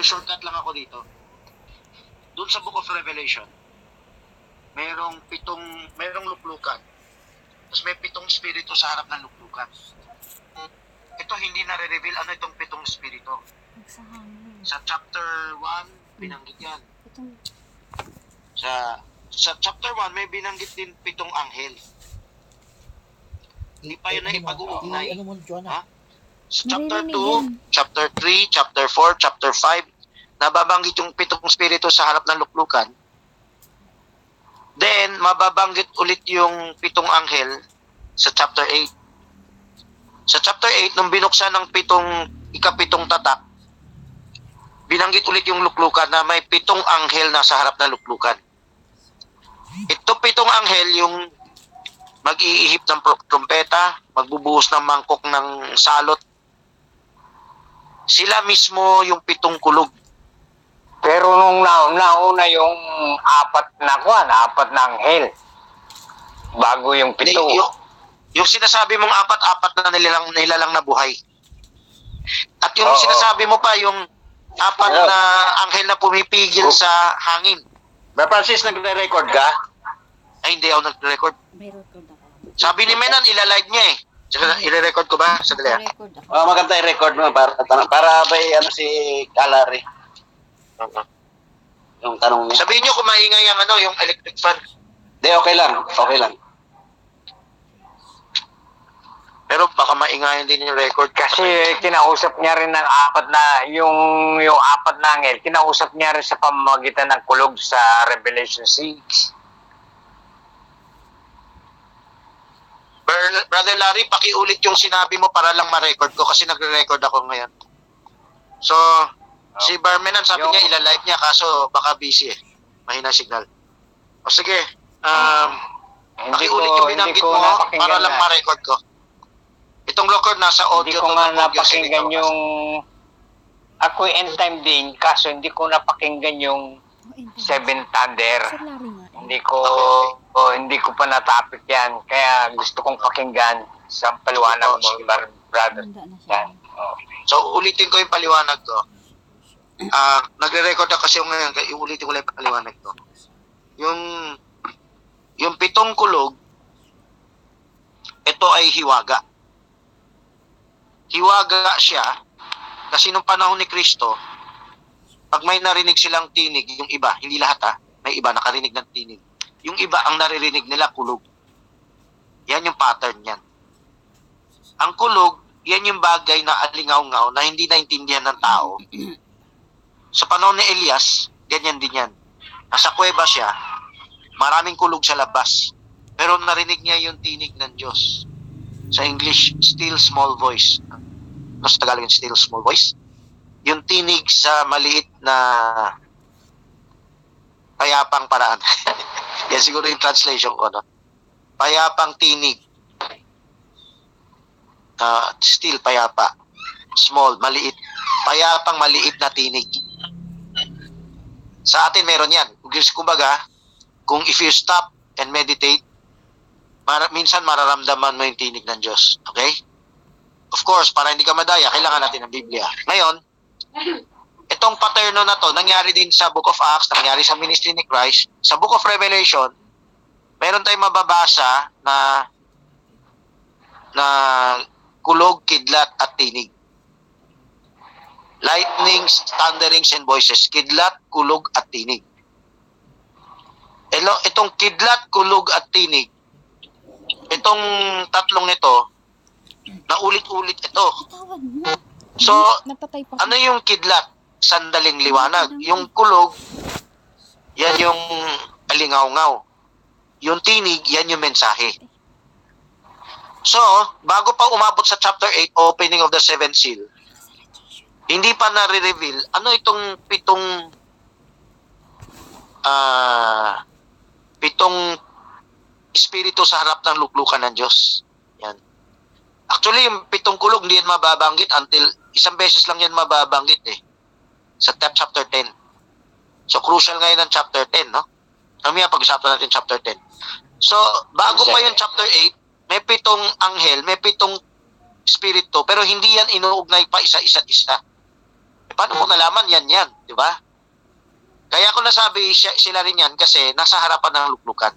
Mag-shortcut lang ako dito. Doon sa Book of Revelation, merong pitong, merong luklukan. Tapos may pitong spirito sa harap ng luklukan. Ito hindi na-reveal ano itong pitong spirito. Sa chapter 1, binanggit yan. Sa sa chapter 1, may binanggit din pitong anghel. Hindi pa yun na ipag-uugnay. Ano mo, Joanna? Ha? Sa chapter Naririnig 2, yan. chapter 3, chapter 4, chapter 5, nababanggit yung pitong spirito sa harap ng luklukan. Then, mababanggit ulit yung pitong anghel sa chapter 8. Sa chapter 8, nung binuksan ng pitong, ikapitong tatak, binanggit ulit yung luklukan na may pitong anghel na sa harap ng luklukan. Ito pitong anghel yung mag-iihip ng trumpeta, magbubuhos ng mangkok ng salot. Sila mismo yung pitong kulog. Pero nung na, nauna yung apat na kwan, apat na anghel. Bago yung pito. Yung, yung sinasabi mong apat-apat na nilalang, nilalang na buhay. At yung Oo. sinasabi mo pa, yung apat na anghel na pumipigil Oo. sa hangin. Ba Francis, nagre-record ka? Ay, hindi ako nag-record. may record ako. Sabi ni Menan, ilalive niya eh. Saka, i-record ko ba? Sandali ah. record ako. Oh, maganda yung record mo para para ba ano si Kalari Oo. yung tanong niya. Sabihin niyo kung maingay ang ano, yung electric fan. Di okay lang, okay lang. Pero baka maingayan din yung record. Kasi kinausap niya rin ng apat na yung yung apat na anghel, kinausap niya rin sa pamamagitan ng kulog sa Revelation 6. Ber- Brother Larry, pakiulit yung sinabi mo para lang ma-record ko kasi nagre-record ako ngayon. So, si Barmenan sabi Yung- niya ila-live niya kaso baka busy eh. Mahina signal. O sige, um, Hindi pakiulit ko yung hindi binanggit ko mo napakinggan para lang na- ma-record ko. Itong record nasa Hindi audio ko to nga ng audio napakinggan sa yung ako end time din kaso hindi ko napakinggan yung Seven Thunder. Nga. Hindi ko oh, hindi ko pa natapik yan. Kaya gusto kong pakinggan sa paliwanag mo, bar- brother. Handa na siya. Yan. Oh. So, ulitin ko yung paliwanag ko. Ah, nagre-record ako kasi ngayon, iulitin ko lang paliwanag ko. Yung, yung pitong kulog, ito ay hiwaga. Hiwaga siya, kasi nung panahon ni Kristo, pag may narinig silang tinig, yung iba, hindi lahat ha, may iba nakarinig ng tinig. Yung iba, ang naririnig nila, kulog. Yan yung pattern yan. Ang kulog, yan yung bagay na alingaw-ngaw na hindi naintindihan ng tao. Sa panahon ni Elias, ganyan din yan. Nasa kuweba siya, maraming kulog sa labas. Pero narinig niya yung tinig ng Diyos. Sa English, still small voice. Sa Tagalog yung still small voice? Yung tinig sa maliit na payapang paraan. yan siguro yung translation ko, no? Payapang tinig uh, still payapa. Small, maliit. Payapang maliit na tinig. Sa atin meron yan. Kumbaga, kung if you stop and meditate, mara- minsan mararamdaman mo yung tinig ng Diyos. Okay? Of course, para hindi ka madaya, kailangan natin ng Biblia. Ngayon, itong paterno na to, nangyari din sa Book of Acts, nangyari sa ministry ni Christ. Sa Book of Revelation, meron tayong mababasa na na kulog, kidlat, at tinig. Lightnings, thunderings, and voices. Kidlat, kulog, at tinig. Elo, itong kidlat, kulog, at tinig, itong tatlong nito, na ulit-ulit ito. So, ano yung kidlat? Sandaling liwanag. Yung kulog, yan yung alingaw-ngaw. Yung tinig, yan yung mensahe. So, bago pa umabot sa chapter 8, opening of the seventh seal, hindi pa nare-reveal ano itong pitong ah pitong espiritu sa harap ng luklukan ng Diyos. Yan. Actually, yung pitong kulog hindi yan mababanggit until isang beses lang yan mababanggit eh. Sa tap chapter 10. So, crucial ngayon ang chapter 10, no? Mamaya pag-usapan natin chapter 10. So, bago pa yung chapter 8, may pitong anghel, may pitong spirito, pero hindi yan inuugnay pa isa-isa't isa. Paano mo nalaman yan yan, di ba? Kaya ko nasabi sila rin yan kasi nasa harapan ng luklukan.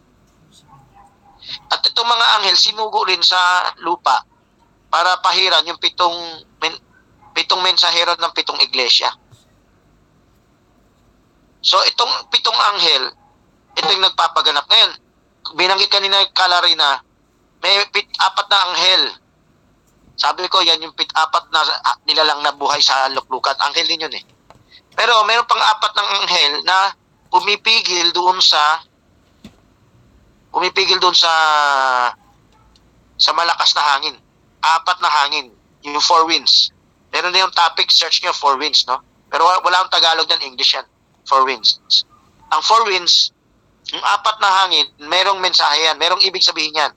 At itong mga anghel sinugo rin sa lupa para pahiran yung pitong men, pitong mensahero ng pitong iglesia. So itong pitong anghel, ito yung nagpapaganap. Ngayon, binanggit kanina yung Kalarina, may pit, apat na anghel. Sabi ko, yan yung pit, apat na nilalang na buhay sa luklukan. Anghel din yun eh. Pero meron pang apat ng anghel na pumipigil doon sa pumipigil doon sa sa malakas na hangin. Apat na hangin. Yung four winds. Meron na yung topic, search nyo four winds, no? Pero wala, akong Tagalog ng English yan. Four winds. Ang four winds, yung apat na hangin, merong mensahe yan. Merong ibig sabihin yan.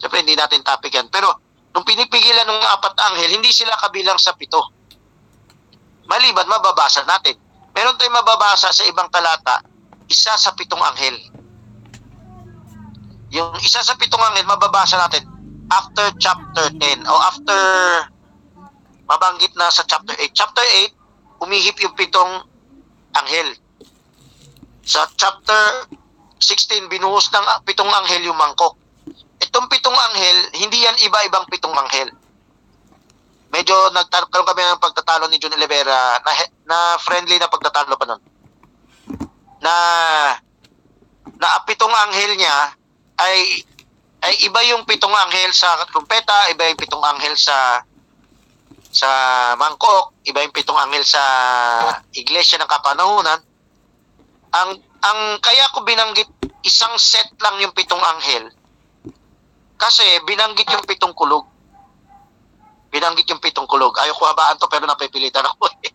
Siyempre, hindi natin topic yan. Pero, nung pinipigilan ng apat anghel, hindi sila kabilang sa pito. Maliban, mababasa natin. Meron tayong mababasa sa ibang talata, isa sa pitong anghel. Yung isa sa pitong anghel, mababasa natin after chapter 10 o after mabanggit na sa chapter 8. Chapter 8, umihip yung pitong anghel. Sa chapter 16, binuhos ng pitong anghel yung mangkok. Itong pitong anghel, hindi yan iba-ibang pitong anghel. Medyo nagkaroon kami ng pagtatalo ni John Olivera na, na friendly na pagtatalo pa nun. Na na pitong anghel niya ay ay iba yung pitong anghel sa trumpeta, iba yung pitong anghel sa sa mangkok, iba yung pitong anghel sa iglesia ng kapanahunan. Ang ang kaya ko binanggit isang set lang yung pitong anghel kasi binanggit yung pitong kulog. Binanggit yung pitong kulog. Ayaw ko habaan to pero napipilitan ako. eh.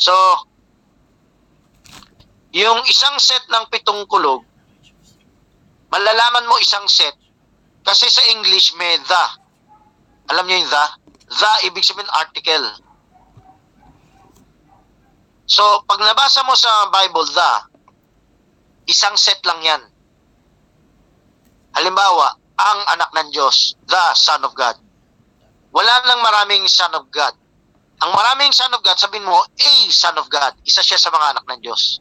so, yung isang set ng pitong kulog, malalaman mo isang set kasi sa English may the. Alam niyo yung the? The ibig sabihin article. So, pag nabasa mo sa Bible the, isang set lang yan. Halimbawa, ang anak ng Diyos, the Son of God. Wala nang maraming Son of God. Ang maraming Son of God, sabihin mo, a Son of God. Isa siya sa mga anak ng Diyos.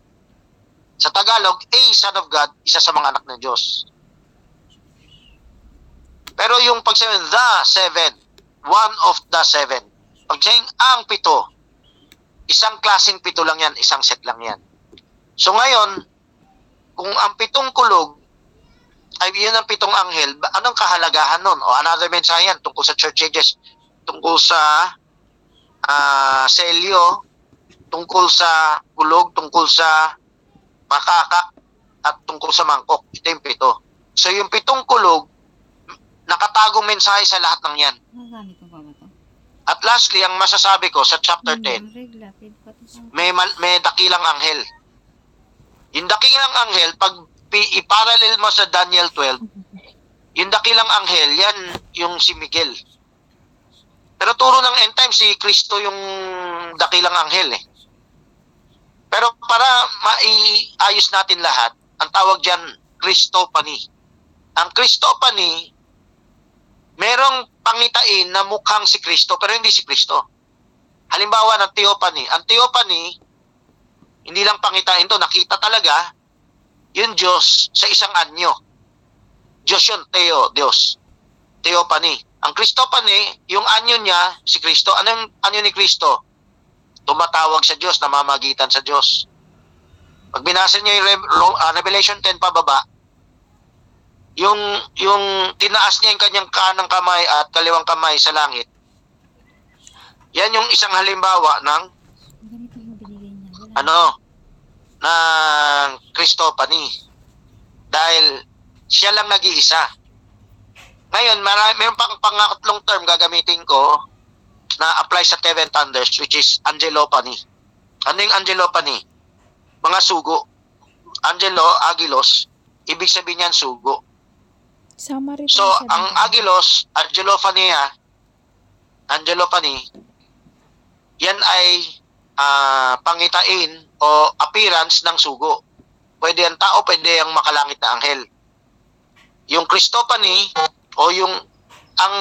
Sa Tagalog, a Son of God, isa sa mga anak ng Diyos. Pero yung pag sabihin, the seven, one of the seven. Pag saying ang pito, isang klaseng pito lang yan, isang set lang yan. So ngayon, kung ang pitong kulog ay yun ang pitong anghel, anong kahalagahan nun? O another mensahe yan tungkol sa church ages, tungkol sa ah selyo, tungkol sa kulog, tungkol sa makaka, at tungkol sa mangkok. Ito yung pito. So yung pitong kulog, nakatagong mensahe sa lahat ng yan. At lastly, ang masasabi ko sa chapter 10, Ang regla, pwede pa ito sa- may may dakilang anghel. Yung dakilang anghel, pag i-parallel mo sa Daniel 12, yung dakilang anghel, yan yung si Miguel. Pero turo ng end time, si Kristo yung dakilang anghel eh. Pero para maiayos natin lahat, ang tawag dyan, Christophany. Ang Christophany, merong pangitain na mukhang si Kristo, pero hindi si Kristo. Halimbawa ng theophany. Ang theophany, hindi lang pangitain to, nakita talaga yung Diyos sa isang anyo. Diyos yun, Theo, Diyos. Theophany. Ang Christophany, yung anyo niya, si Kristo. Anong anyo ni Kristo? Tumatawag sa Diyos, namamagitan sa Diyos. Pag binasa niyo yung ah, Revelation 10 pababa, yung yung tinaas niya yung kanyang kanang kamay at kaliwang kamay sa langit. Yan yung isang halimbawa ng yung ano ng Christophany. Dahil siya lang nag-iisa. Ngayon, marami, mayroon pang pangatlong term gagamitin ko na apply sa Seven Thunders which is Angelophany. Ano yung Angelophany? Mga sugo. Angelo, Agilos, ibig sabihin niyan sugo. Summary So, pa siya ang. Agilos, Angelophany ha, Angelophany, yan ay ah, pangitain o appearance ng sugo. Pwede ang tao, pwede ang makalangit na anghel. Yung Christophany o yung ang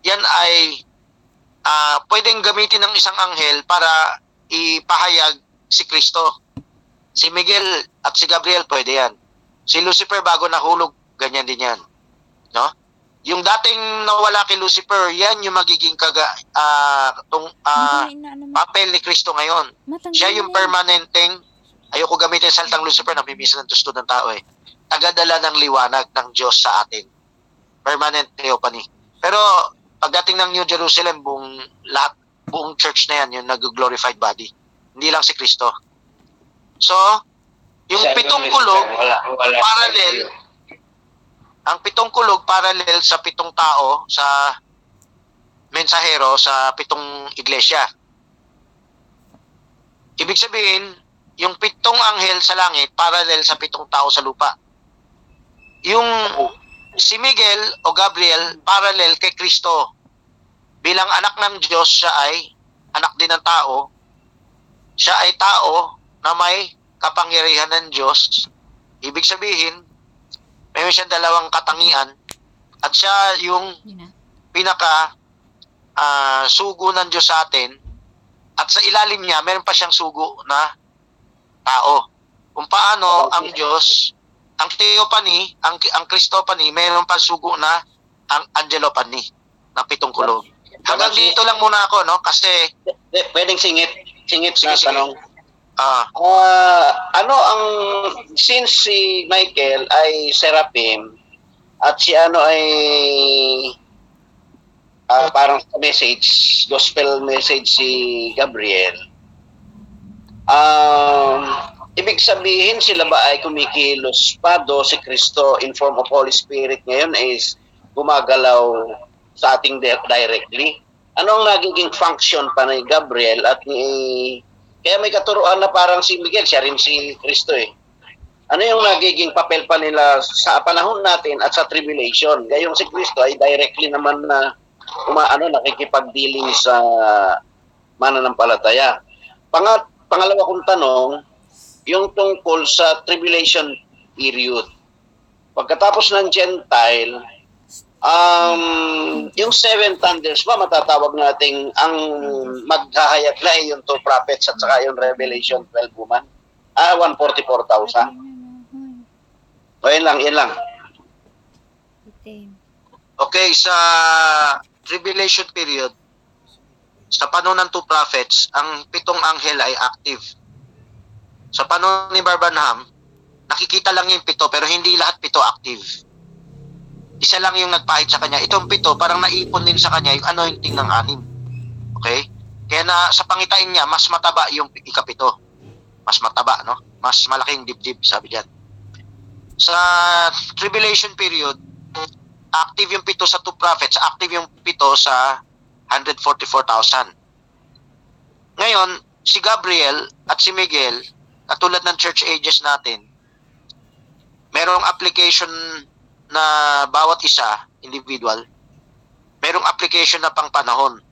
yan ay ah, pwedeng gamitin ng isang anghel para ipahayag si Kristo. Si Miguel at si Gabriel pwede yan. Si Lucifer bago nahulog, ganyan din yan. No? Yung dating nawala kay Lucifer, yan yung magiging kaga, ah, tung, mo. papel ni Kristo ngayon. Matanggal Siya yung permanenteng, ayoko gamitin yung salitang Lucifer, namimisa ng gusto ng tao eh. Tagadala ng liwanag ng Diyos sa atin. Permanent theophany. Pero pagdating ng New Jerusalem, buong lahat, buong church na yan, yung nag-glorified body. Hindi lang si Kristo. So, yung pitong kulog, parallel, ang pitong kulog parallel sa pitong tao sa mensahero sa pitong iglesia. Ibig sabihin, yung pitong anghel sa langit parallel sa pitong tao sa lupa. Yung si Miguel o Gabriel parallel kay Kristo. Bilang anak ng Diyos, siya ay anak din ng tao. Siya ay tao na may kapangyarihan ng Diyos. Ibig sabihin, meron siyang dalawang katangian at siya yung Yun na. pinaka ah, sugo ng Diyos sa atin at sa ilalim niya meron pa siyang sugo na tao. Kung paano ang Diyos, ang Theophany, ang, ang Christophany, meron pa sugo na ang Angelopany ng pitong kulog. Hanggang dito lang muna ako, no? Kasi, Pwedeng singit. Singit Sige, na sige. tanong. Ah, Ah, ano ang since si Michael ay seraphim at si ano ay ah, parang message, gospel message si Gabriel. Um, ibig sabihin sila ba ay kumikilos pa do si Kristo in form of Holy Spirit ngayon is gumagalaw sa ating di- directly? Anong nagiging function pa ni Gabriel at ni kaya may katuruan na parang si Miguel, siya rin si Kristo eh. Ano yung nagiging papel pa nila sa panahon natin at sa tribulation? Gayong si Kristo ay directly naman na umaano nakikipag-dealing sa mananampalataya. Pangat, pangalawa kong tanong, yung tungkol sa tribulation period. Pagkatapos ng Gentile, um, yung seven thunders ba matatawag nating ang maghahayag na yung two prophets at saka yung Revelation 12 woman? Ah, 144,000. O, yun lang, yun lang. Okay, sa tribulation period, sa panahon ng two prophets, ang pitong anghel ay active. Sa panahon ni Barbanham, nakikita lang yung pito pero hindi lahat pito active. Isa lang yung nagpahid sa kanya. Itong pito, parang naipon din sa kanya yung anointing ng anim. Okay? Kaya na sa pangitain niya, mas mataba yung ikapito. Mas mataba, no? Mas malaking dibdib, sabi diyan. Sa tribulation period, active yung pito sa two prophets, active yung pito sa 144,000. Ngayon, si Gabriel at si Miguel, katulad ng church ages natin, merong application na bawat isa, individual, merong application na pang panahon.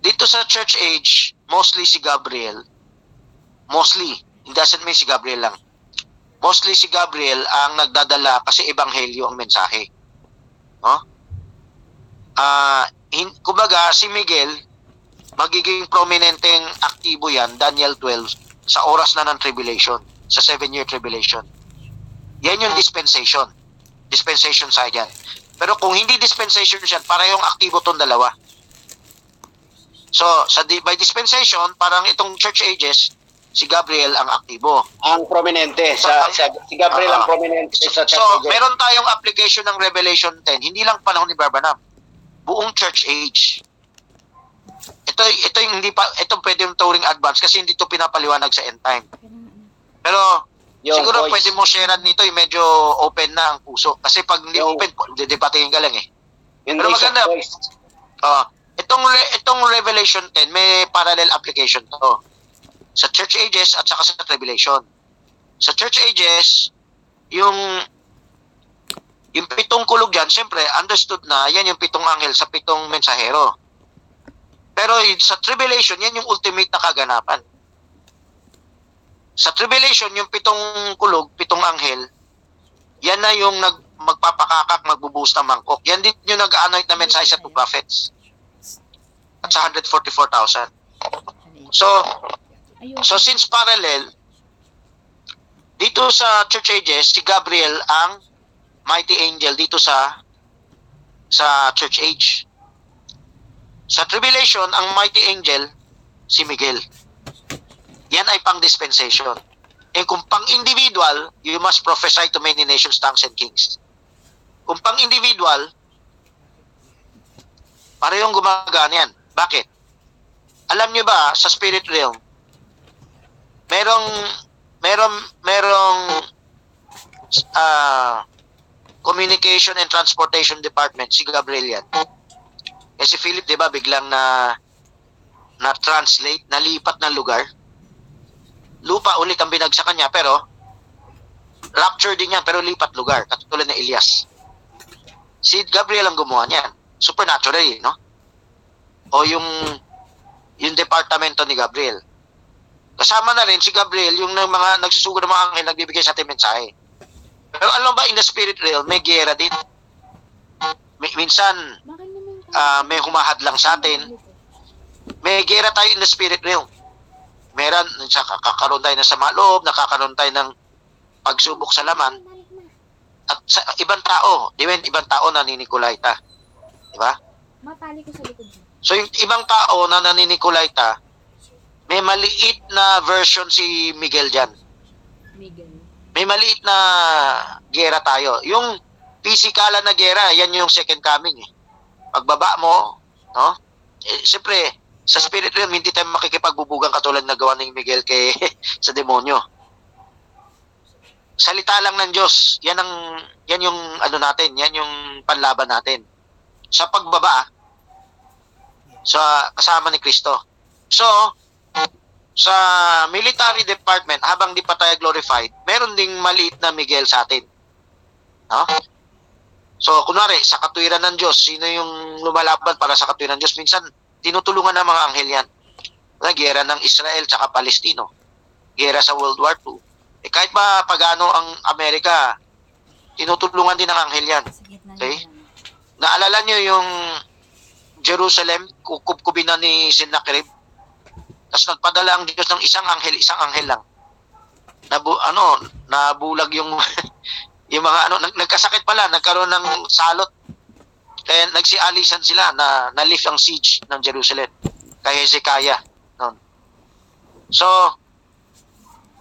Dito sa church age, mostly si Gabriel, mostly, it doesn't mean si Gabriel lang, mostly si Gabriel ang nagdadala kasi ebanghelyo ang mensahe. No? Ah, hin- kumbaga si Miguel magiging prominenteng aktibo yan Daniel 12 sa oras na ng tribulation, sa 7 year tribulation. Yan yung dispensation. Dispensation side yan. Pero kung hindi dispensation siya, parehong aktibo tong dalawa. So, sa di- by dispensation, parang itong church ages, si Gabriel ang aktibo. Ang prominente, sa, sa, si Gabriel ang Ah. prominente sa So, church. meron tayong application ng Revelation 10, hindi lang panahon ni Barbanam. Buong church age. Ito ito yung hindi pa ito pwede yung turing advance kasi hindi to pinapaliwanag sa end time. Pero Yung siguro voice. pwede mo share nito yung medyo open na ang puso kasi pag hindi Yung- open, debatehin ka lang eh. Yung Pero maganda. Ah, itong re- itong Revelation 10 may parallel application to sa church ages at saka sa tribulation. Sa church ages, yung yung pitong kulog dyan, syempre, understood na yan yung pitong anghel sa pitong mensahero. Pero sa tribulation, yan yung ultimate na kaganapan. Sa tribulation, yung pitong kulog, pitong anghel, yan na yung nag, magpapakakak, magbubuhos ng mangkok. Yan din yung nag-anoint na mensahe sa two prophets. at sa 144,000. So, so since parallel, dito sa church ages, si Gabriel ang mighty angel dito sa sa church age. Sa tribulation, ang mighty angel, si Miguel. Yan ay pang dispensation. Eh kung pang individual, you must prophesy to many nations, tongues, and kings. Kung pang individual, parehong gumagana yan. Bakit? Alam nyo ba, sa spirit realm, merong, merong, merong, ah, communication and transportation department, si Gabriel yan. Eh si Philip, di ba, biglang na, na-translate, nalipat ng lugar. Lupa ulit ang binagsakan niya, pero, rapture din yan, pero lipat lugar, katulad ni Elias. Si Gabriel ang gumawa niyan. Supernatural, eh, no? O yung yung departamento ni Gabriel. Kasama na rin si Gabriel, yung ng mga nagsusugo ng mga anghel, nagbibigay sa ating mensahe. Pero alam ba, in the spirit realm, may gera din. May- minsan, ah, may humahad lang sa atin. May gera tayo in the spirit realm. Meron, kakaroon tayo ng sama loob, nakakaroon tayo ng pagsubok sa laman. At sa ibang tao, di ba, ibang tao naninikulayta. Di ba? Matali ko sa likod mo. So yung ibang tao na naninikulayta, may maliit na version si Miguel dyan. Miguel. May maliit na gera tayo. Yung pisikalan na gera, yan yung second coming eh. Pagbaba mo, no? Eh, Siyempre, sa spirit realm, hindi tayo makikipagbubugan katulad na gawa ni Miguel kay sa demonyo. Salita lang ng Diyos. Yan ang yan yung ano natin, yan yung panlaban natin. Sa pagbaba, sa kasama ni Kristo. So, sa military department, habang di pa tayo glorified, meron ding maliit na Miguel sa atin. No? So, kunwari, sa katwiran ng Diyos, sino yung lumalaban para sa katwiran ng Diyos? Minsan, tinutulungan ng mga anghel yan. Na, gera ng Israel tsaka Palestino. Gera sa World War II. Eh, kahit ba pagano ang Amerika, tinutulungan din ng anghel yan. Okay. Naalala nyo yung Jerusalem, kukubkubin na ni Sennacherib. Tapos nagpadala ang Diyos ng isang anghel, isang anghel lang. Nabu, ano, nabulag yung yung mga ano, nag, nagkasakit pala, nagkaroon ng salot. Kaya nagsialisan sila na na-lift ang siege ng Jerusalem kay Hezekiah noon. So,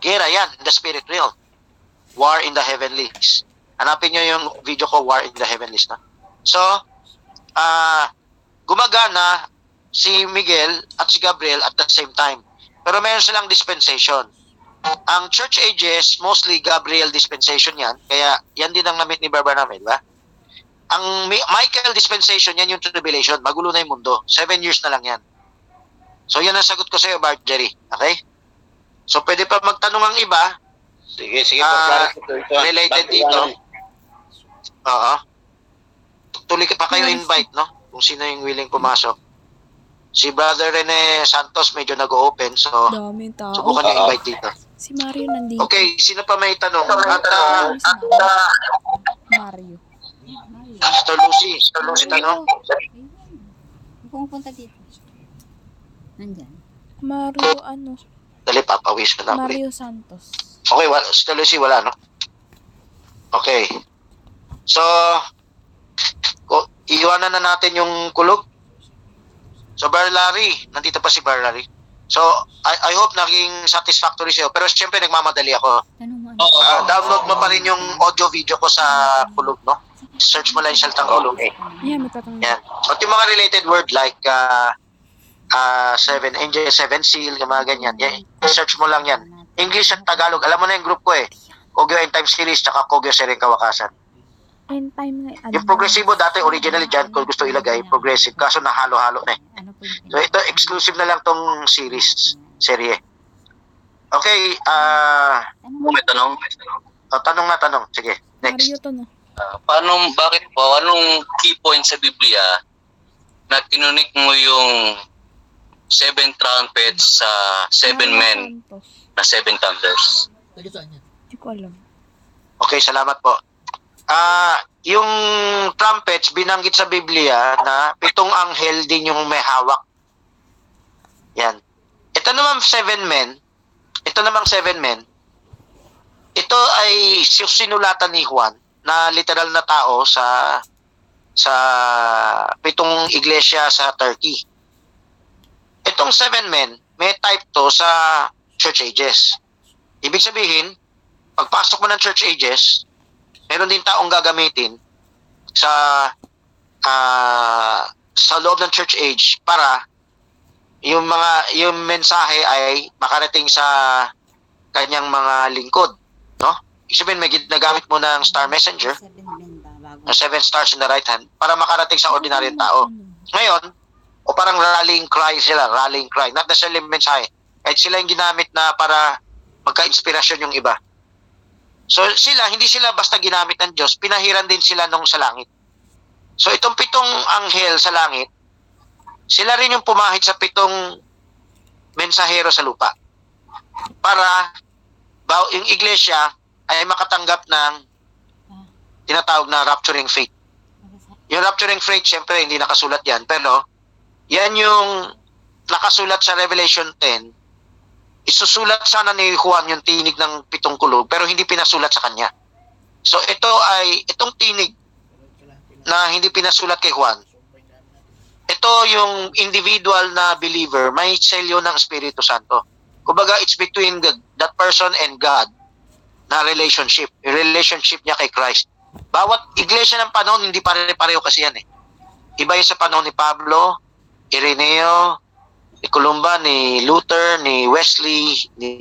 gera yan in the spirit realm. War in the heavenlies. Hanapin nyo yung video ko, War in the Heavenlies na. So, ah gumagana si Miguel at si Gabriel at the same time. Pero meron silang dispensation. Ang church ages, mostly Gabriel dispensation yan. Kaya yan din ang namit ni Barbara namin, ba? Ang Mi- Michael dispensation, yan yung tribulation. Magulo na yung mundo. Seven years na lang yan. So yan ang sagot ko sa iyo, Marjorie. Okay? So pwede pa magtanong ang iba. Sige, sige. Ito. related Bakit dito. Oo. Tuloy ka pa kayo invite, no? Kung sino yung willing pumasok. Si Brother Rene Santos medyo nag-open, so Daming tao. subukan niyo invite dito. Si Mario nandito. Okay, sino pa may tanong? At uh, Mario. Mario. Sister Lucy, Sister Lucy tanong. Ayun. Pumupunta dito. Nandyan. Mario ano? Dali, papawis na lang. Mario Santos. Okay, wala, Sister Lucy, wala, no? Okay. So, iwanan na natin yung kulog. So, Bar Larry, nandito pa si Bar Larry. So, I, I hope naging satisfactory sa'yo. Pero siyempre, nagmamadali ako. Ano. Oo. Ah, download mo pa rin yung audio-video ko sa kulog, no? Search mo lang yung salitang kulog. Eh. Yan, may tatanong. Yan. At yung mga related word like uh, uh, seven angel, seven seal, yung mga ganyan. Yan, search mo lang yan. English at Tagalog. Alam mo na yung group ko eh. Kogyo End Time Series, tsaka Kogyo Sereng Kawakasan. End time na ano. Yung progresibo dati, originally dyan, kung gusto ilagay, progressive. Kaso nahalo-halo na eh. Ano po yung So ito, exclusive na lang tong series, serye. Okay, ah, Tanong mo. May tanong. uh, tanong na tanong. Sige, next. Mario to no. Ah, paano, bakit po, anong key point sa Biblia na kinunik mo yung seven trumpets sa seven Mario men na seven thunders? Hindi ko alam. Okay, salamat po. Ah, yung trumpets binanggit sa Biblia na pitong anghel din yung may hawak Yan. Ito naman seven men, ito namang seven men, ito ay sinulatan ni Juan na literal na tao sa sa pitong iglesia sa Turkey. Itong seven men, may type to sa church ages. Ibig sabihin, pagpasok mo ng church ages, meron din taong gagamitin sa ah, sa loob ng church age para yung mga yung mensahe ay makarating sa kanyang mga lingkod, sabihin, may ginagamit mo ng star messenger, na seven stars in the right hand, para makarating sa ordinaryong tao. Ngayon, o parang rallying cry sila, rallying cry. Not necessarily mensahe. Kahit sila yung ginamit na para magka-inspirasyon yung iba. So sila, hindi sila basta ginamit ng Diyos, pinahiran din sila nung sa langit. So itong pitong anghel sa langit, sila rin yung pumahid sa pitong mensahero sa lupa. Para yung iglesia ay makatanggap ng tinatawag na rapturing faith. Yung rapturing faith, syempre, hindi nakasulat yan. Pero, yan yung nakasulat sa Revelation 10. Isusulat sana ni Juan yung tinig ng pitong kulog, pero hindi pinasulat sa kanya. So, ito ay, itong tinig na hindi pinasulat kay Juan, ito yung individual na believer, may selyo ng Espiritu Santo. Kumbaga, it's between the, that person and God na relationship. Yung relationship niya kay Christ. Bawat iglesia ng panahon, hindi pare-pareho kasi yan eh. Iba yung sa panahon ni Pablo, Ireneo, ni Columba, ni Luther, ni Wesley, ni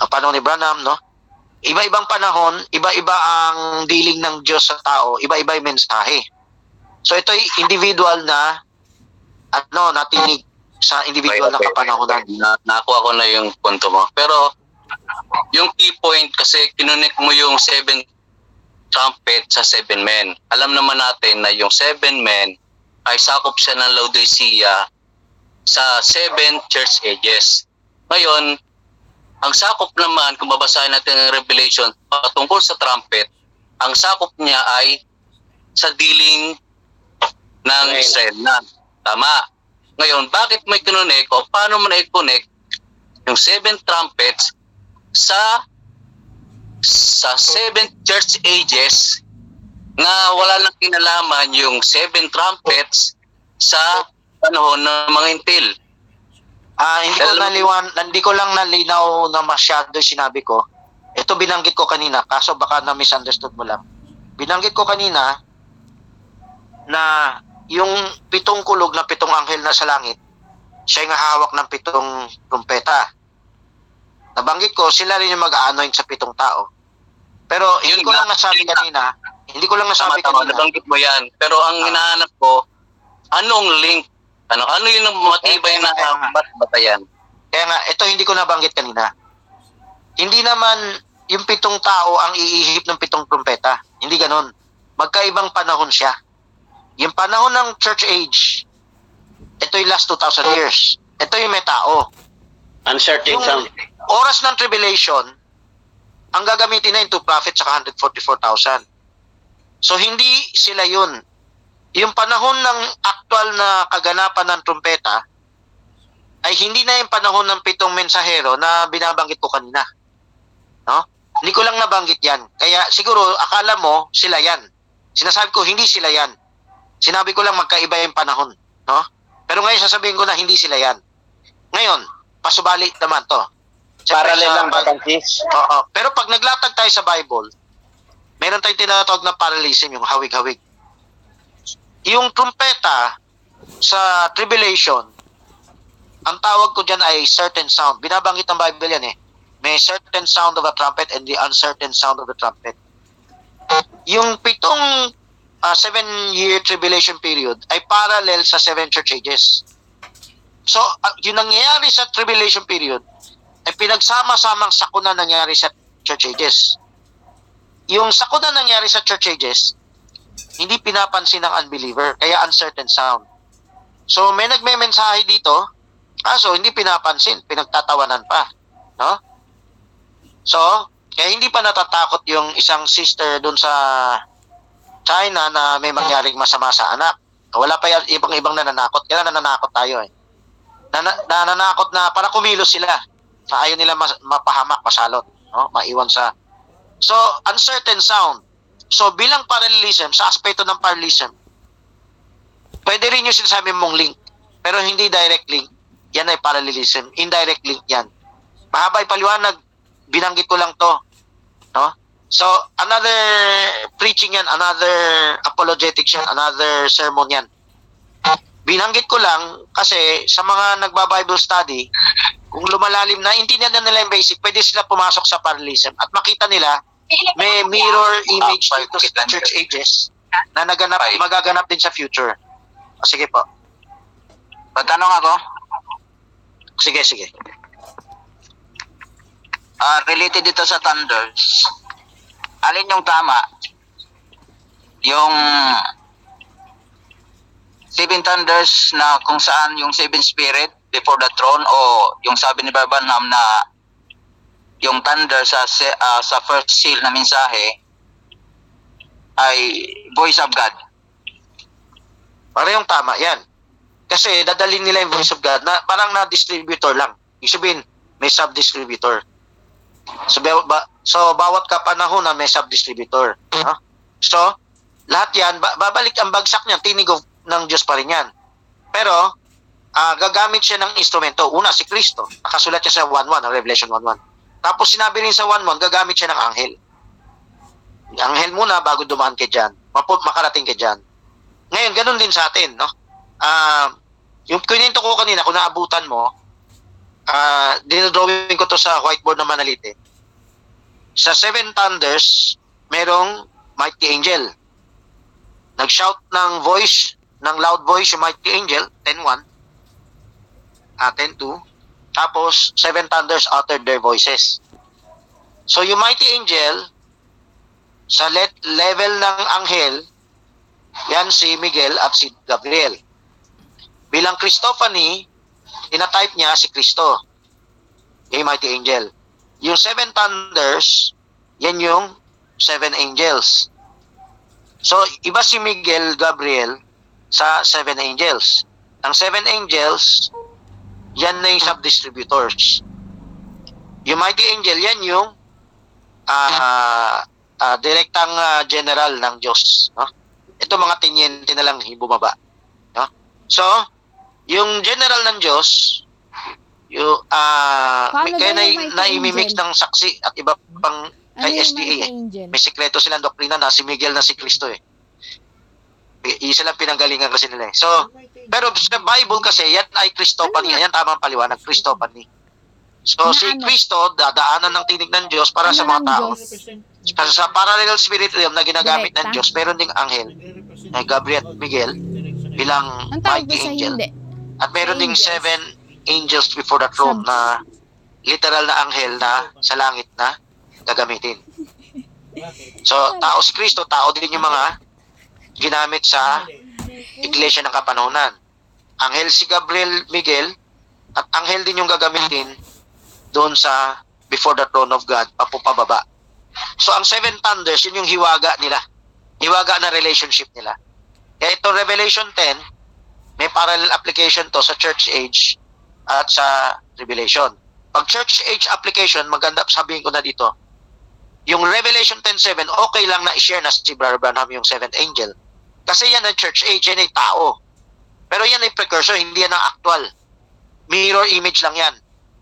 ang panahon ni Branham, no? Iba-ibang panahon, iba-iba ang dealing ng Diyos sa tao, iba-iba yung mensahe. So ito ay individual na ano, natinig sa individual na kapanahonan. Na, nakuha ko na yung punto mo. Pero, yung key point kasi kinunik mo yung seven trumpet sa seven men. Alam naman natin na yung seven men ay sakop siya ng Laodicea sa seven church ages. Ngayon, ang sakop naman, kung babasahin natin ang Revelation patungkol sa trumpet, ang sakop niya ay sa dealing ng Israel. Israel na. Tama. Ngayon, bakit may kinunik o paano mo na-connect yung seven trumpets sa sa seven church ages na wala nang kinalaman yung seven trumpets sa panahon ng mga intil. Ah, hindi ko Alam mo- naliwan, hindi ko lang nalinaw na masyado sinabi ko. Ito binanggit ko kanina, kaso baka na misunderstood mo lang. Binanggit ko kanina na yung pitong kulog na pitong anghel na sa langit, siya yung hawak ng pitong trumpeta. Nabanggit ko, sila rin yung mag-anoint sa pitong tao. Pero hindi Yun ko nga, lang nasabi kanina, hindi ko lang nasabi Tama-tama, kanina. nabanggit mo yan. Pero ang Ah. hinahanap ko, anong link? Ano ano yung matibay Eh, na bat batayan? Kaya nga, ito hindi ko nabanggit kanina. Hindi naman yung pitong tao ang iihip ng pitong trumpeta. Hindi ganon. Magkaibang panahon siya. Yung panahon ng church age, ito yung last 2,000 years. Ito yung may tao. Uncertain Yung sound. Oras ng tribulation, ang gagamitin na two prophets sa 144,000. So hindi sila yun. Yung panahon ng actual na kaganapan ng trumpeta ay hindi na yung panahon ng pitong mensahero na binabanggit ko kanina. No? Hindi ko lang nabanggit yan. Kaya siguro akala mo sila yan. Sinasabi ko hindi sila yan. Sinabi ko lang magkaiba yung panahon. No? Pero ngayon sasabihin ko na hindi sila yan. Ngayon, pasubali naman to. Parallel lang ba, Francis? Oo. Pero pag naglatag tayo sa Bible, meron tayong tinatawag na parallelism, yung hawig-hawig. Yung trumpeta sa tribulation, ang tawag ko dyan ay certain sound. Binabanggit ng Bible yan eh. May certain sound of a trumpet and the uncertain sound of the trumpet. Yung pitong ah, seven-year tribulation period ay parallel sa seven church ages. So, ah, yung nangyayari sa tribulation period ay pinagsama-samang sakuna nangyari sa church ages. Yung sakuna nangyari sa church ages, hindi pinapansin ng unbeliever, kaya uncertain sound. So may nagme-mensahe dito, kaso hindi pinapansin, pinagtatawanan pa. No? So, kaya hindi pa natatakot yung isang sister dun sa China na may mangyaring masama sa anak. Wala pa ibang-ibang nananakot. Kaya nananakot tayo eh. na, nananakot na para kumilos sila. Sa ayaw nila mas, mapahamak, masalot, no? maiwan sa... So, uncertain sound. So, bilang parallelism, sa aspeto ng parallelism, pwede rin yung sinasabi mong link, pero hindi direct link. Yan ay parallelism. Indirect link yan. Mahaba paliwanag, binanggit ko lang to. No? So, another preaching yan, another apologetics yan, another sermon yan. Binanggit ko lang kasi sa mga nagba-Bible study, kung lumalalim na, intindihan na nila yung basic, pwede sila pumasok sa parallelism at makita nila may mirror image dito sa church ages na naganap, magaganap din sa future. O, sige po. Tatanong ako, Sige, sige. ah, related dito sa thunders, alin yung tama? Yung seven thunders na kung saan yung seven spirit before the throne o yung sabi ni Barbanham na yung thunder sa ah, sa first seal na mensahe ay voice of God. Parehong tama yan. Kasi dadalhin nila yung voice of God na parang na distributor lang. Ibig sabihin, may sub-distributor. So, ba, so bawat kapanahon na may sub-distributor. No? So, lahat yan, ba- babalik ang bagsak niyan, tinig of, ng Diyos pa rin yan. Pero, ah, gagamit siya ng instrumento. Una, si Kristo. Nakasulat siya sa 1.1, ang Revelation 1.1. Tapos sinabi rin sa 1.1, gagamit siya ng anghel. Anghel muna bago dumaan kay John. Mapu- makarating kay John. Ngayon, ganun din sa atin, no? Ah, yung kininto ko kanina, kung naabutan mo, ah, dinodrawing ko to sa whiteboard na manalite. Sa Seven Thunders, merong mighty angel. Nag-shout ng voice, ng loud voice yung mighty angel, 10-1, ah, 10-2. Tapos, Seven Thunders uttered their voices. So, yung mighty angel, sa let level ng anghel, yan si Miguel at si Gabriel. Bilang Christophany, inatype niya si Kristo. Yung mighty angel. Yung seven thunders, yan yung seven angels. So, iba si Miguel, Gabriel, sa seven angels. Ang seven angels, yan na yung sub-distributors. Yung mighty angel, yan yung ah ah, direktang ah, general ng Diyos. No? Ito mga tinyente na lang bumaba. No? So, yung general ng Diyos, yung, ah Paano kaya na, naimimix angel? ng saksi at iba pang Ano SDA eh. May sikreto silang doktrina na si Miguel na si Kristo eh. Isa lang pinanggalingan kasi nila eh. So, pero sa Bible kasi, yan ay Christophany. Ano? Yan tamang paliwanag, Christophany. So, Na si ano? Kristo, dadaanan ng tinig ng Diyos para Ano sa mga tao. Kasi sa parallel spirit realm na ginagamit ng? Diyos, meron ding anghel, na Gabriel at Miguel, bilang mighty angel. hindi. At meron ding seven angels before the throne na literal na anghel na sa langit na gagamitin. So, tao si Kristo, tao din yung mga ginamit sa iglesia ng kapanahonan. Anghel si Gabriel Miguel at anghel din yung gagamitin doon sa before the throne of God, papupababa. So, ang seven thunders, yun yung hiwaga nila. Hiwaga na relationship nila. Kaya ito Revelation 10, may parallel application to sa church age at sa Revelation. Pag church age application, maganda sabihin ko na dito, yung Revelation 10.7, okay lang na i-share na si Brother Branham yung seventh angel. Kasi yan ang church age, yan ay tao. Pero yan ay precursor, hindi yan ang actual. Mirror image lang yan.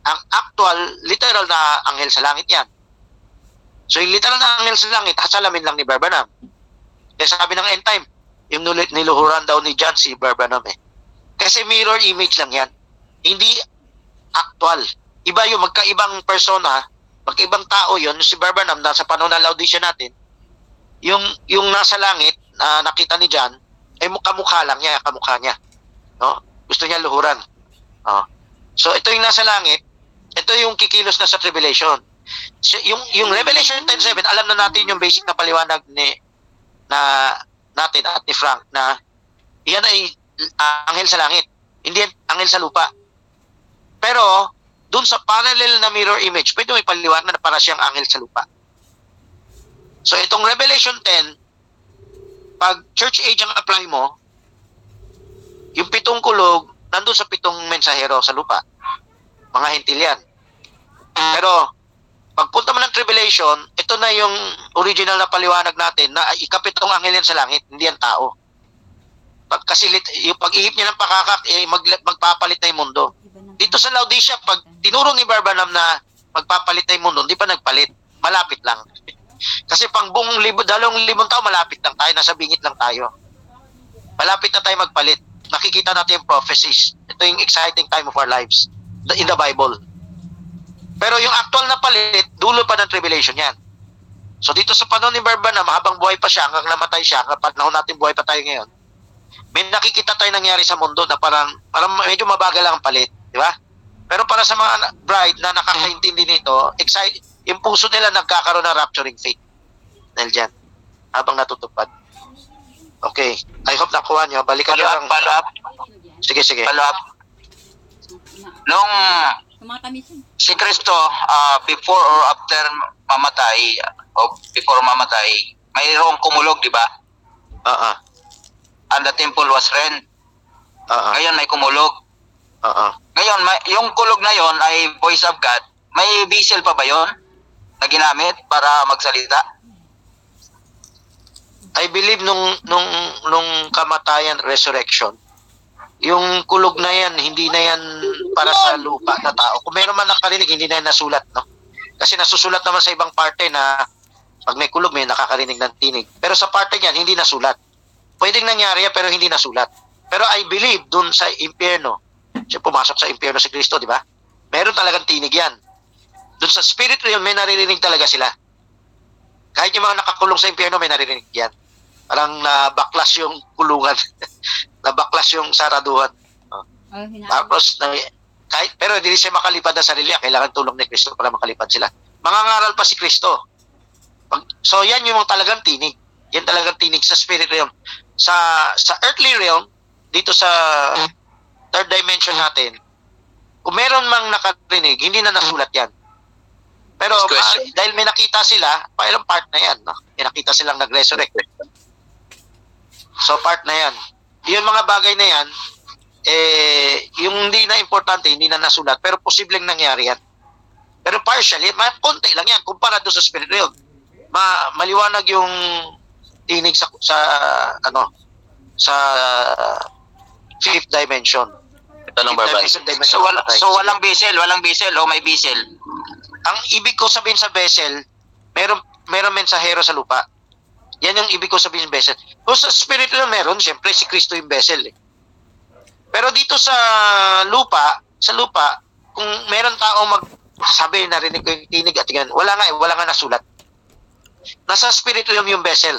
Ang actual, literal na anghel sa langit yan. So yung literal na anghel sa langit, kasalamin lang ni Brother Branham. Kaya sabi ng end time, yung niluhuran daw ni John si Brother Branham eh. Kasi mirror image lang yan. Hindi actual. Iba yung magkaibang persona, magkaibang tao yon si Barbanam nasa panahon ng Laodicea natin, yung yung nasa langit na nakita ni John, ay mukha-mukha lang niya, kamukha niya. No? Gusto niya luhuran. Oh. So ito yung nasa langit, ito yung kikilos na sa tribulation. So, yung yung Revelation 10:7, alam na natin yung basic na paliwanag ni na natin at ni Frank na yan ay ah, anghel sa langit. Hindi anghel sa lupa. Pero, dun sa parallel na mirror image, pwede mo ipaliwanag na para siyang anghel sa lupa. So, itong Revelation 10, pag church age ang apply mo, yung pitong kulog, nandun sa pitong mensahero sa lupa. Mga hentil yan. Pero, pagpunta mo ng tribulation, ito na yung original na paliwanag natin na ikapitong anghel yan sa langit, hindi yan tao. Pag, kasi yung pag-ihip niya ng pakakak, eh, mag, magpapalit na yung mundo. Dito sa Laodicea, pag tinuro ni Barbanam na magpapalit na yung mundo, hindi pa nagpalit. Malapit lang. Kasi pang buong libo, dalawang libong tao, malapit lang tayo. Nasa bingit lang tayo. Malapit na tayo magpalit. Nakikita natin yung prophecies. Ito yung exciting time of our lives in the Bible. Pero yung actual na palit, dulo pa ng tribulation yan. So dito sa panahon ni Barbanam, habang buhay pa siya, hanggang namatay siya, hanggang panahon natin buhay pa tayo ngayon, may nakikita tayo nangyari sa mundo na parang, parang medyo mabagal ang palit. Di ba? Pero para sa mga bride na nakakaintindi nito, excite, yung puso nila nagkakaroon ng rapturing faith. Dahil dyan, habang natutupad. Okay. I hope nakuha nyo. Balikan nyo lang. follow up, Sige, sige. follow up. Nung si Kristo, ah, before or after mamatay, o before mamatay, mayroong kumulog, di ba? Oo. And the temple was rent. Oo. Ngayon may kumulog. Oo. Ngayon, may, yung kulog na yon ay voice of God. May vessel pa ba yon na ginamit para magsalita? I believe nung nung nung kamatayan resurrection yung kulog na yan hindi na yan para sa lupa na tao. Kung meron man nakarinig hindi na yan nasulat no? Kasi nasusulat naman sa ibang parte na pag may kulog may nakakarinig ng tinig. Pero sa parte niyan hindi nasulat. Pwedeng nangyari yan pero hindi nasulat. Pero I believe dun sa impyerno siya pumasok sa impyerno si Kristo di ba? Meron talagang tinig yan dun sa spirit realm may naririnig talaga sila kahit yung mga nakakulong sa impyerno may naririnig yan parang nabaklas yung kulungan. nabaklas yung saraduhan. Oh, Tapos, na, kahit, pero hindi siya makalipad na sarili. niya. Kailangan tulong ni Kristo para makalipad sila. Mangangaral pa si Kristo. So, yan yung talagang tinig. Yan talagang tinig sa spirit realm. Sa sa earthly realm, dito sa third dimension natin, kung meron mang nakarinig, hindi na nasulat yan. Pero ma- dahil may nakita sila, parang part na yan. No? May nakita silang nag-resurrect. So part na yan. Yung mga bagay na yan, eh, yung hindi na importante, hindi na nasulat, pero posibleng nangyari yan. Pero partially, ma konti lang yan, kumpara doon sa spirit realm. Ma maliwanag yung tinig sa, sa ano, sa fifth dimension. Barban. dimension, dimension So, wala, so walang vessel, walang vessel o may vessel. Ang ibig ko sabihin sa vessel, meron meron mensahero sa lupa. Yan yung ibig ko sabihin sa vessel. Kung sa spirit na meron, siyempre si Kristo yung vessel. Eh. Pero dito sa lupa, sa lupa, kung meron tao mag sabi narinig ko yung tinig at yan, wala nga eh, wala nga nasulat. Nasa spirit realm yung vessel.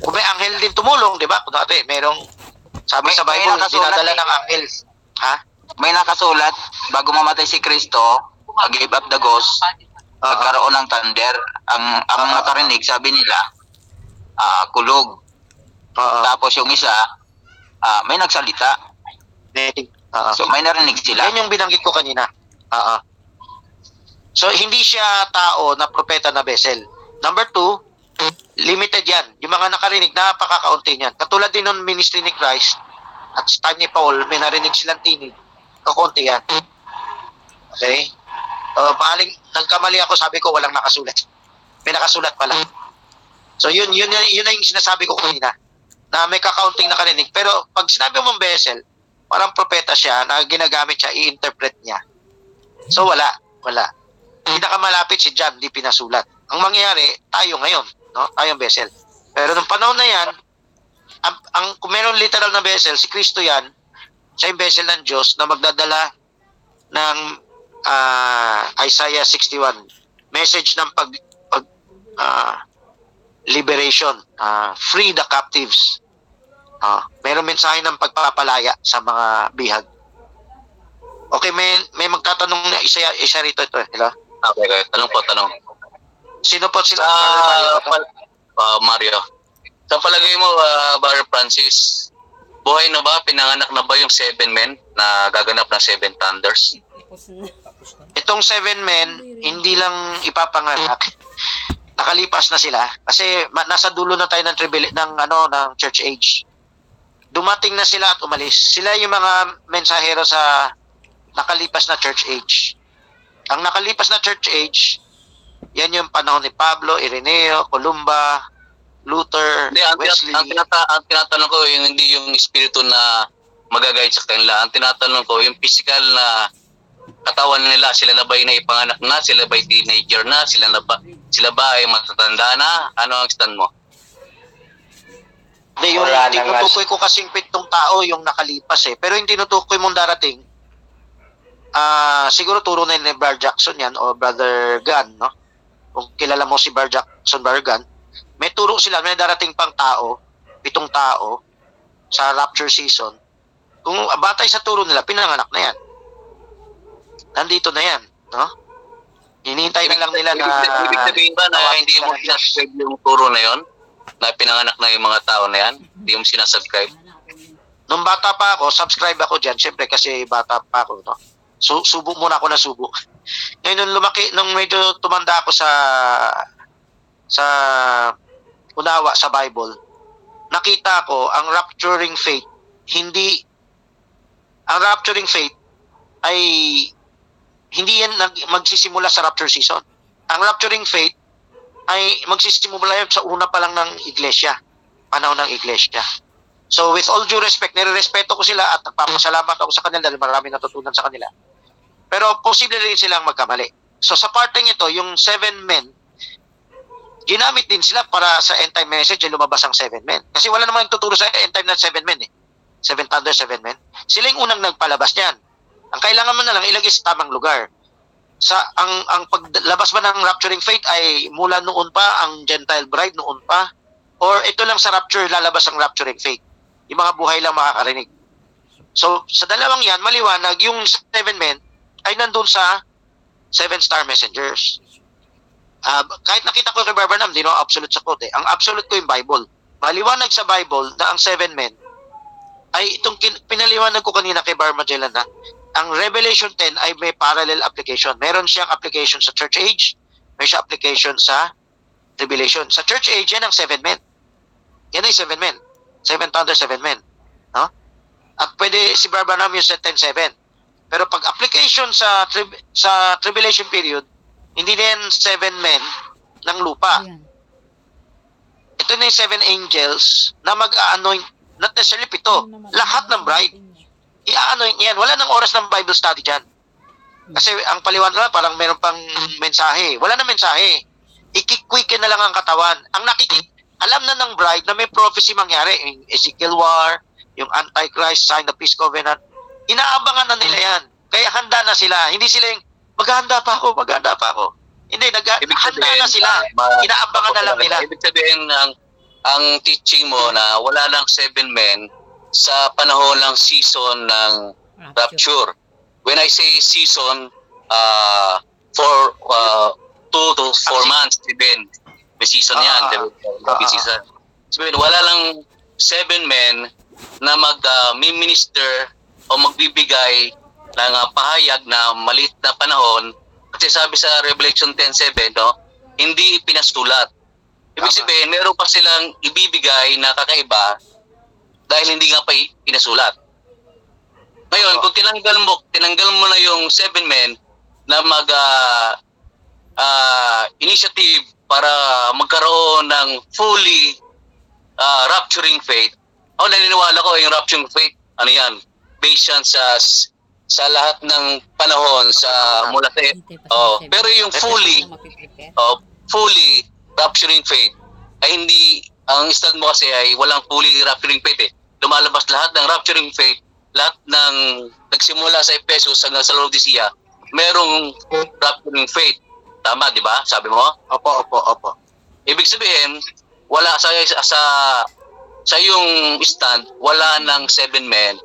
Kung may anghel din tumulong, di ba? Kung dati, merong, sabi May- sa Bible, dinadala eh. ng anghel. Ha? May nakasulat, bago mamatay si Kristo, give up the ghost, Oo. nagkaroon ng thunder. Ang ang Ah. nakarinig, sabi nila, ah, kulog. Oo. Tapos yung isa, ah, may nagsalita. Oo. So may narinig sila. Yan yung binanggit ko kanina. Oo. So, hindi siya tao na propeta na vessel. Number two, limited yan. Yung mga nakarinig, napakakaunti niyan. Katulad din ng ministry ni Christ at sa time ni Paul, may narinig silang tinig. Kakaunti yan. Okay? Uh, maling, nagkamali ako, sabi ko, walang nakasulat. May nakasulat pala. So, yun, yun, yun, yun na yung sinasabi ko kanina na may kakaunting nakarinig. Pero, pag sinabi mong vessel, parang propeta siya na ginagamit siya, i-interpret niya. So wala, wala. Pinakamalapit si John, di pinasulat. Ang mangyayari, tayo ngayon, no? Tayong vessel. Pero nung panahon na yan, ang, ang kung meron literal na vessel, si Kristo yan, siya yung vessel ng Diyos na magdadala ng ah, Isaiah 61. Message ng pag, pag ah, liberation, ah, free the captives. Ah, meron mensahe ng pagpapalaya sa mga bihag. Okay, may may magtatanong na isa isa rito ito. Hello? Okay, okay. Tanong po, tanong. Sino po sila? To? pal- ah, Mario, sa palagay mo, uh, Bar Francis, buhay na ba, pinanganak na ba yung seven men na gaganap ng seven thunders? Tapos na. Itong seven men, hindi lang ipapanganak. Nakalipas na sila kasi nasa dulo na tayo ng tribili ng ano ng church age. dumating na sila at umalis. Sila yung mga mensahero sa nakalipas na church age. Ang nakalipas na church age, yan yung panahon ni Pablo, Ireneo, Columba, Luther, Hindi, ang, Wesley. ang, tinata- ang tinatanong ko, yung hindi yung espiritu na magagayad sa kanila. Ang tinatanong ko, yung physical na katawan nila, sila na ba ay naipanganak na? Sila ba ay teenager na? Sila, na ba, sila ba ay matatanda na? Ano ang stand mo? Hindi, yung Wala tinutukoy ko kasing pitong tao yung nakalipas eh. Pero yung tinutukoy mong darating, ah siguro turo na ni Bar Jackson yan o Brother Gunn, no? Kung kilala mo si Bar Jackson, Bar Gunn, may turo sila, may darating pang tao, pitong tao, sa rapture season. Kung batay sa turo nila, pinanganak na yan. Nandito na yan, no? Hinihintay na lang nila na... Ibig- sabihin ba na hindi mo sinasubscribe yung turo na yon na pinanganak na yung mga tao na yan? Hindi mo sinasubscribe? Nung bata pa ako, subscribe ako dyan. Siyempre kasi bata pa ako, no? So, subo muna ako na subo. Ngayon, nung lumaki, nung medyo tumanda ako sa sa unawa sa Bible, nakita ko ang rapturing faith, hindi ang rapturing faith ay hindi yan magsisimula sa rapture season. Ang rapturing faith ay magsisimula yan sa una pa lang ng iglesia, panahon ng iglesia. So with all due respect, nire-respeto ko sila at nagpapasalamat ako sa kanila dahil marami natutunan sa kanila. Pero posible rin silang magkamali. So sa parting ito, yung seven men, ginamit din sila para sa end time message ay lumabas ang seven men. Kasi wala namang tuturo sa end time na seven men eh. Seven thunder, seven men. Sila yung unang nagpalabas niyan. Ang kailangan mo na lang ilagay sa tamang lugar. Sa ang ang paglabas ba ng rapturing faith ay mula noon pa ang Gentile bride noon pa or ito lang sa rapture lalabas ang rapturing faith. Yung mga buhay lang makakarinig. So sa dalawang yan maliwanag yung seven men ay nandun sa seven star messengers. Ah, kahit nakita ko kay Barbara di no absolute sa quote eh. Ang absolute ko yung Bible. Maliwanag sa Bible na ang seven men ay itong kin- pinaliwanag ko kanina kay Bar Magellan na ang Revelation 10 ay may parallel application. Meron siyang application sa church age, may siya application sa tribulation. Sa church age, yan ang seven men. Yan ay seven men. Seven thunder, seven men. No? At pwede si Barbanam yung sa 10-7. Pero pag application sa trib- sa tribulation period, hindi na yan seven men ng lupa. Ayan. Ito na yung seven angels na mag-anoint, not necessarily pito, lahat ng bride i-ano yan. Wala nang oras ng Bible study dyan. Kasi ang paliwanag na parang meron pang mensahe. Wala na mensahe. Ikikwikin na lang ang katawan. Ang nakikik alam na ng bride na may prophecy mangyari. Yung Ezekiel War, yung Antichrist, Sign of Peace Covenant. Inaabangan na nila yan. Kaya handa na sila. Hindi sila yung, maghahanda pa ako, maghahanda pa ako. Hindi, nag handa na sila. ma- Inaabangan na lang nila. Ibig sabihin, ang, ang teaching mo na wala lang seven men sa panahon ng season ng rapture. When I say season, uh, for uh, two to four months, even may season yan. Ah, di ba? May ah, season. Sabihin, wala lang seven men na mag-minister o magbibigay ng uh, pahayag na maliit na panahon kasi sabi sa Revelation 10.7, no, hindi pinasulat. Ibig sabihin, meron pa silang ibibigay na kakaiba dahil hindi nga pa pinasulat. Ngayon, Oo. kung tinanggal mo, tinanggal mo na yung seven men na mag ah, ah, initiative para magkaroon ng fully ah, rapturing faith. Ako naniniwala ko yung rapturing faith, ano yan, based yan sa sa lahat ng panahon sa mula sa oh, pero yung fully uh, fully rapturing faith ay hindi ang stand mo kasi ay walang fully rapturing faith eh. Lumalabas lahat ng rapturing faith, lahat ng nagsimula sa Ephesus hanggang sa Laodicea, merong rapturing faith. Tama, di ba? Sabi mo? Opo, opo, opo. Ibig sabihin, wala sa sa sa yung stand, wala ng seven men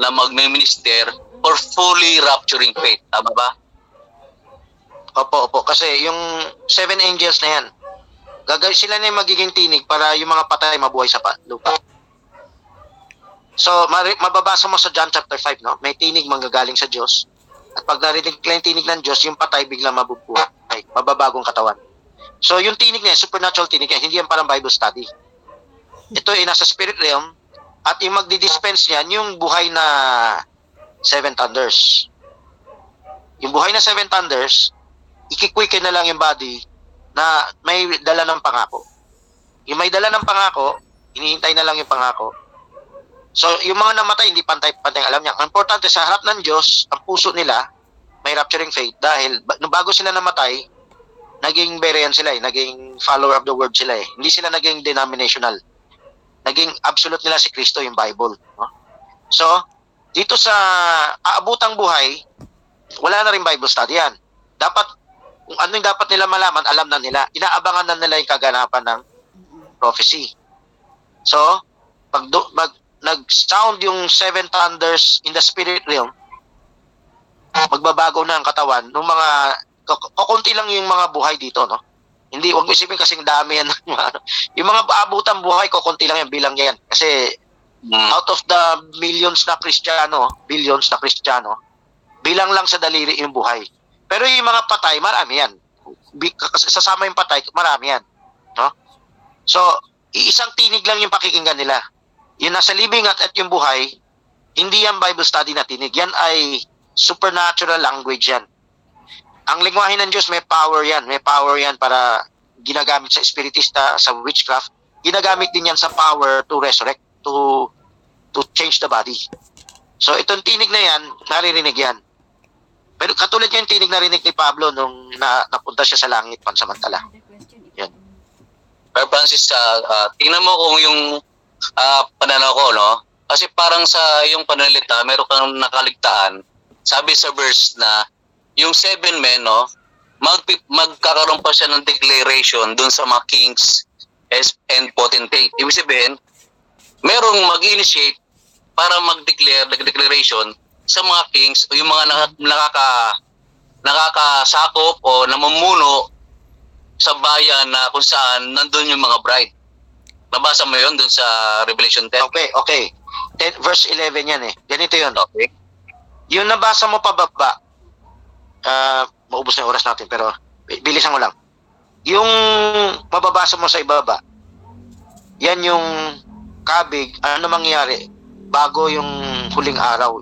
na magme-minister or fully rapturing faith. Tama ba? Opo, opo. Kasi yung seven angels na yan, gagawin sila na yung magiging tinig para yung mga patay mabuhay sa pa- lupa. So, mababasa mo sa John chapter 5, no? May tinig manggagaling sa Diyos. At pag narinig nila yung tinig ng Diyos, yung patay biglang mabubuhay. Mababagong katawan. So, yung tinig na supernatural tinig yan, hindi yan parang Bible study. Ito ay nasa spirit realm, At yung magdi-dispense niyan, yung buhay na seven thunders. Yung buhay na seven thunders, ikikwikin na lang yung body na may dala ng pangako. Yung may dala ng pangako, hinihintay na lang yung pangako. So, yung mga namatay, hindi pantay-pantay alam niya. Ang importante, sa harap ng Diyos, ang puso nila, may rapturing faith dahil nung bago sila namatay, naging Berean sila eh, naging follower of the word sila eh. Hindi sila naging denominational. Naging absolute nila si Kristo yung Bible. No? So, dito sa aabutang buhay, wala na rin Bible study yan. Dapat, kung ano yung dapat nila malaman, alam na nila. Inaabangan na nila yung kaganapan ng prophecy. So, pag, do, pag nag-sound yung seven thunders in the spirit realm, magbabago na ang katawan ng mga kuk- kukunti lang yung mga buhay dito, no? Hindi, wag mo isipin kasing dami yan. ng mga yung mga aabutang buhay, kukunti lang yan, bilang yan. Kasi Mm. out of the millions na Kristiyano, billions na Kristiyano, bilang lang sa daliri yung buhay. Pero yung mga patay, marami yan. Sasama yung patay, marami yan. No? So, iisang tinig lang yung pakikinggan nila. Yung nasa living at, at yung buhay, hindi yan Bible study na tinig. Yan ay supernatural language yan. Ang lingwahe ng Diyos, may power yan. May power yan para ginagamit sa spiritista, sa witchcraft. Ginagamit din yan sa power to resurrect, to to change the body. So itong tinig na yan, naririnig yan. Pero katulad yung tinig narinig ni Pablo nung na, napunta siya sa langit pansamantala. Yan. Pero Francis, ah, ah, tingnan mo kung yung ah, pananaw ko, no? Kasi parang sa yung panalita, meron kang nakaligtaan. Sabi sa verse na yung seven men, no? Mag, magkakaroon pa siya ng declaration dun sa mga kings and potentate. Ibig sabihin, merong mag-initiate para mag-declare, declaration sa mga kings o yung mga naka- nakaka nakakasakop o namumuno sa bayan na kung saan nandun yung mga bride. Nabasa mo yun dun sa Revelation 10? Okay, okay. Ten, verse 11 yan eh. Ganito yun. Okay. Yung nabasa mo pababa, ah, maubos na oras natin, pero bi- bilisan ko lang. Yung mababasa mo sa ibaba, yan yung kabig, ano mangyayari bago yung huling araw.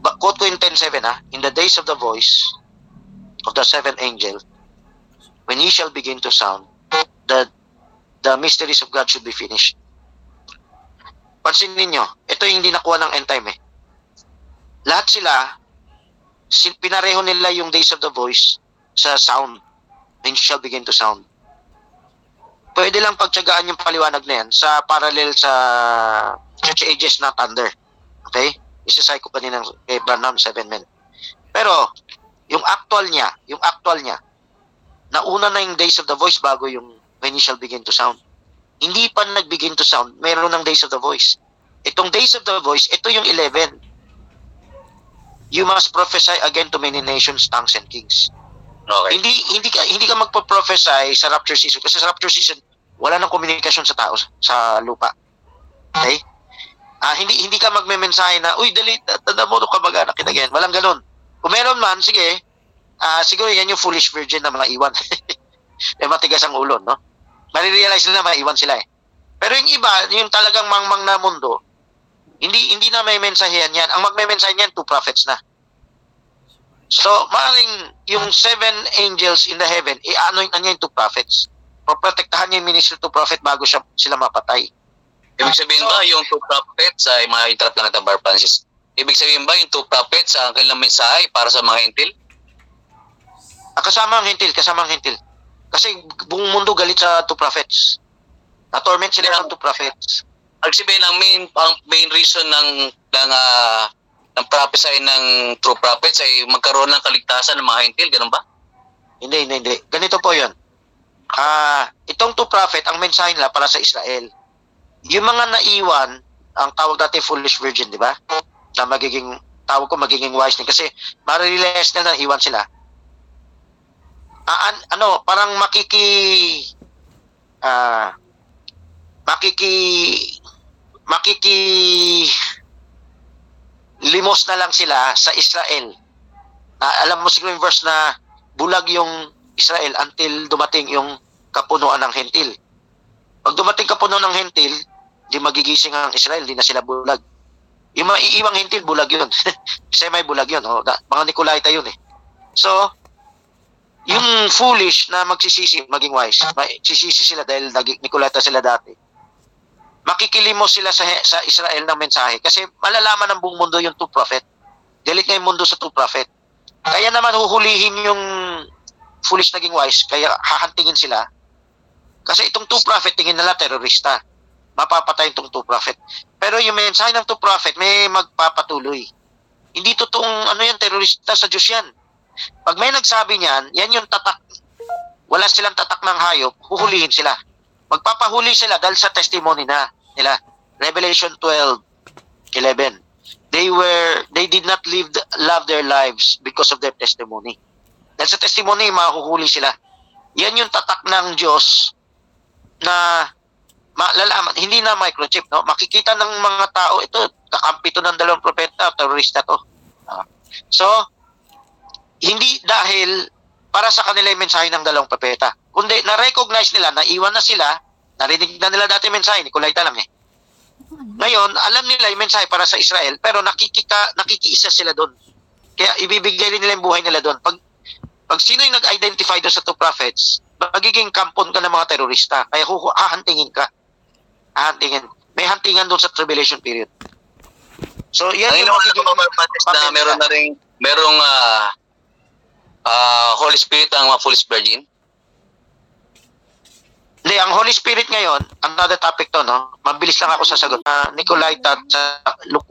Ba- quote ko yung 10.7 ha, In the days of the voice of the seventh angel, when he shall begin to sound, the, the mysteries of God should be finished. Pansin ninyo, ito yung hindi nakuha ng end time eh lahat sila, si, pinareho nila yung days of the voice sa sound. You shall begin to sound. Pwede lang pagtsagaan yung paliwanag na yan sa parallel sa church ages na thunder. Okay? Isasay ko kanina kay Branham, seven men. Pero, yung actual niya, yung actual niya, nauna na yung days of the voice bago yung when you shall begin to sound. Hindi pa nag-begin to sound, meron ng days of the voice. Itong days of the voice, ito yung 11 you must prophesy again to many nations, tongues, and kings. Okay. Hindi hindi ka hindi ka magpo-prophesy sa rapture season kasi sa rapture season wala nang komunikasyon sa tao sa lupa. Okay? Ah, hindi hindi ka magme-mensahe na, uy, dali, tanda mo ka mag-anak kita again. Walang ganun. Kung meron man, sige, ah, siguro yan yung foolish virgin na mga iwan. eh, matigas ang ulo, no? Marirealize nila maiwan sila eh. Pero yung iba, yung talagang mangmang na mundo, hindi hindi na may mensahehan yan. Ang magme-mensahe niyan, two prophets na. So, maaaring yung seven angels in the heaven, i-ano yun niya yung two prophets. Poprotektahan niya yung ministry to prophet bago siya, sila mapatay. Ibig sabihin ba yung two prophets ay mga interrupt na kita, Bar Francis? Ibig sabihin ba yung two prophets ang kanilang mensahe para sa mga hintil? Ah, kasama ang hintil, kasama ang hintil. Kasi buong mundo galit sa two prophets. Na-torment sila ng two prophets. Ibig sabihin ang main ang main reason ng ng ah, ng prophesy ng true prophets ay magkaroon ng kaligtasan ng mga hintil, ganun ba? Hindi, hindi, hindi. Ganito po yun. Ah, itong two prophet, ang mensahe nila para sa Israel. Yung mga naiwan, ang tawag natin foolish virgin, di ba? Na magiging, tawag ko magiging wise din. Kasi marirealize na na iwan sila. An- ano, parang makiki, ah, makiki, makiki, limos na lang sila sa Israel. Ah, alam mo siguro yung verse na bulag yung Israel until dumating yung kapunuan ng hentil. Pag dumating kapunuan ng hentil, di magigising ang Israel, di na sila bulag. Yung mga iiwang hintil, bulag yun. Semi bulag yun. Oh. Mga Nicolaita yun eh. So, yung foolish na magsisisi, maging wise, magsisisi sila dahil Nicolaita sila dati. Makikilimo sila sa, sa Israel ng mensahe kasi malalaman ng buong mundo yung two prophet. Galit nga yung mundo sa two prophet. Kaya naman huhulihin yung foolish naging wise, kaya hahantingin sila. Kasi itong two prophet, tingin nila terorista. Mapapatay itong two prophet. Pero yung mensahe ng two prophet, may magpapatuloy. Hindi totoong ano yan, terorista sa Diyos yan. Pag may nagsabi niyan, yan yung tatak. Wala silang tatak ng hayop, huhulihin sila. Magpapahuli sila dahil sa testimony na nila. Revelation 12, 11. They were, they did not live, the- love their lives because of their testimony. Dahil sa testimony, mahuhuli sila. Yan yung tatak ng Diyos na malalaman, hindi na microchip, no? Makikita ng mga tao, ito, kakampi to ng dalawang propeta, terorista to. Ah. so, hindi dahil para sa kanila yung mensahe ng dalawang propeta. Kundi na-recognize nila, naiwan na sila, narinig na nila dati yung mensahe, Nicolaita lang eh. Ngayon, alam nila yung mensahe para sa Israel, pero nakikita, nakikiisa sila doon. Kaya ibibigay nila yung buhay nila doon. Pag, pag sino yung nag-identify doon sa two prophets, magiging kampon ka ng mga terorista. Kaya hahantingin ka. Hahantingin. May hantingan doon sa tribulation period. So, yan Ang yung magiging ko na meron na rin, merong ah, ah, Holy Spirit ang Foolish Virgin. Hindi, ang Holy Spirit ngayon, another topic to, no? Mabilis lang ako sasagot. Uh, Nicolaita at sa Luke